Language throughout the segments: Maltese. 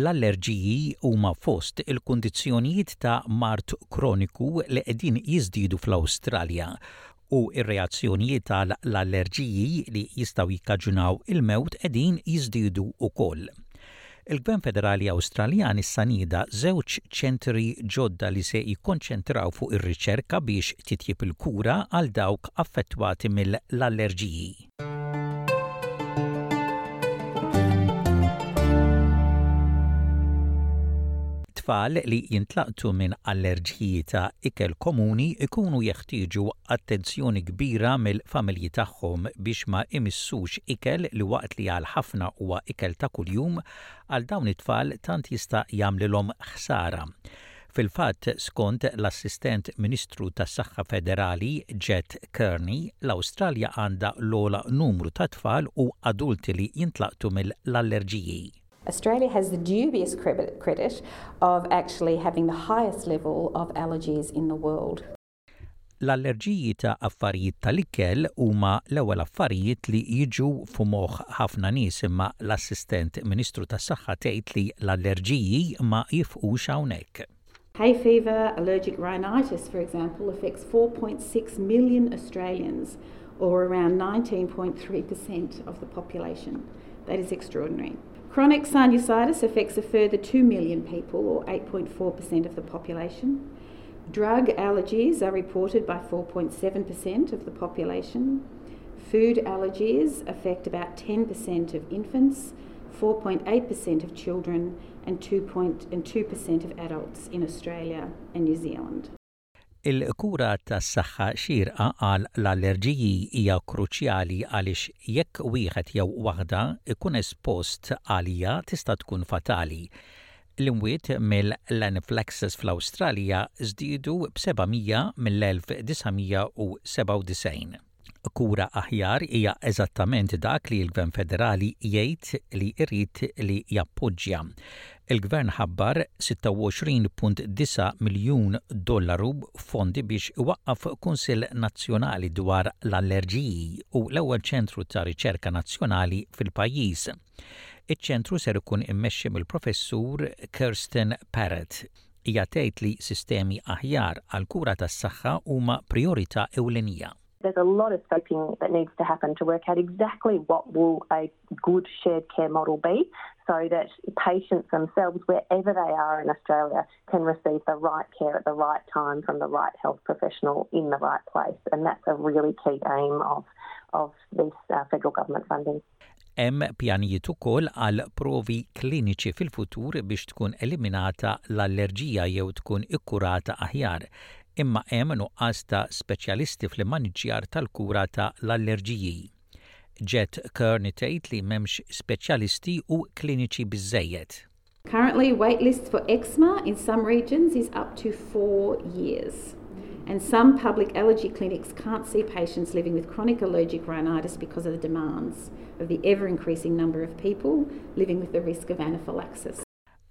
L-allerġiji huma fost il-kundizzjonijiet ta' mard kroniku li qegħdin jiżdiedu fl-Awstralja u r-reazzjonijiet għal l-allerġiji li jistgħu jikkaġunaw il-mewt qegħdin jiżdiedu wkoll. Il-Gvern Federali Awstraljan issa nieda żewġ ċentri ġodda li se jikkonċentraw fuq ir-riċerka biex titjieb il-kura għal dawk affettwati mill-allerġiji. tfal li jintlaqtu minn allerġiji ta' ikel komuni jkunu jeħtieġu attenzjoni kbira mill-familji tagħhom biex ma jmissux ikel li waqt li għal ħafna huwa ikel ta' kuljum, għal dawn it-tfal tant jista' jagħmlilhom ħsara. Fil-fatt, skont l-Assistent Ministru tas-Saħħa Federali, Jett Kearney, l-Awstralja għandha l-ogħla numru ta' tfal u adulti li jintlaqtu mill-allerġiji. Australia has the dubious credit of actually having the highest level of allergies in the world. L-allerġiji ta' affarijiet tal-ikel huma l-ewwel affarijiet li jiġu f'moħħ ħafna nies imma l-Assistent Ministru tas-Saħħa tgħid li l-allerġiji ma jifqux hawnhekk. Hay fever, allergic rhinitis, for example, affects 4.6 million Australians or around 19.3 per cent of the population. That is extraordinary. Chronic sinusitis affects a further 2 million people or 8.4 per cent of the population. Drug allergies are reported by 4.7 per cent of the population. Food allergies affect about 10 per cent of infants, 4.8 per cent of children and 2.2 per cent of adults in Australia and New Zealand. Il-kura tas-saħħa xierqa għal l-allerġiji hija kruċjali għaliex jekk wieħed jew waħda jkun espost għaliha tista' tkun fatali. L-imwiet mill-anaphylaxis fl-Awstralja żdiedu b'700 mill-1997. Kura aħjar hija eżattament dak li l-Gvern Federali jgħid li jrid li jappoġġja. Il-Gvern ħabbar 26.9 miljun dollaru f'fondi biex iwaqqaf Kunsill Nazzjonali dwar l-Allerġiji u l-ewwel ċentru ta' riċerka nazzjonali fil-pajjiż. Iċ-ċentru ser ikun immexxi mill-professur Kirsten Parrett hija tgħid li sistemi aħjar għal kura tas-saħħa huma priorità ewlenija. There's a lot of scoping that needs to happen to work out exactly what will a good shared care model be so that patients themselves, wherever they are in Australia, can receive the right care at the right time from the right health professional in the right place. And that's a really key aim of, of this uh, federal government funding. Hemm pjanijiet ukoll għal provi kliniċi fil-futur biex tkun eliminata l-allerġija jew tkun ikkurata aħjar, imma hemm nuqqas ta' speċjalisti fl-immaniġġjar tal-kura ta' l-allerġiji. Jett Kearney tgħid li m'hemmx speċjalisti u kliniċi biżżejjed. Currently, wait list for eczema in some regions is up to four years, and some public allergy clinics can't see patients living with chronic allergic rhinitis because of the demands of the ever-increasing number of people living with the risk of anaphylaxis.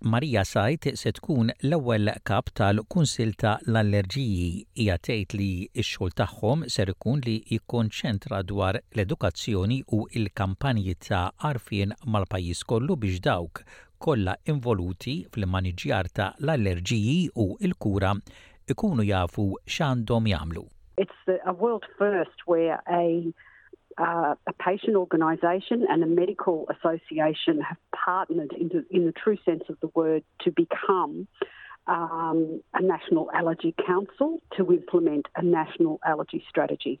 Maria Said se tkun l-ewwel Kap tal-Kunsill ta' l-Allerġiji. Hija tgħid li x-xogħol tagħhom ser ikun li jikkonċentra dwar l-edukazzjoni u l-kampanji ta' għarfien mal-pajjiż kollu biex dawk, kollha involuti fl-immaniġġjar ta' l-allerġiji u l-kura jkunu jafu x'għandhom jagħmlu. It's a world first where a uh, a patient organisation and a medical association have partnered in the, in the true sense of the word to become um, a national allergy council to implement a national allergy strategy.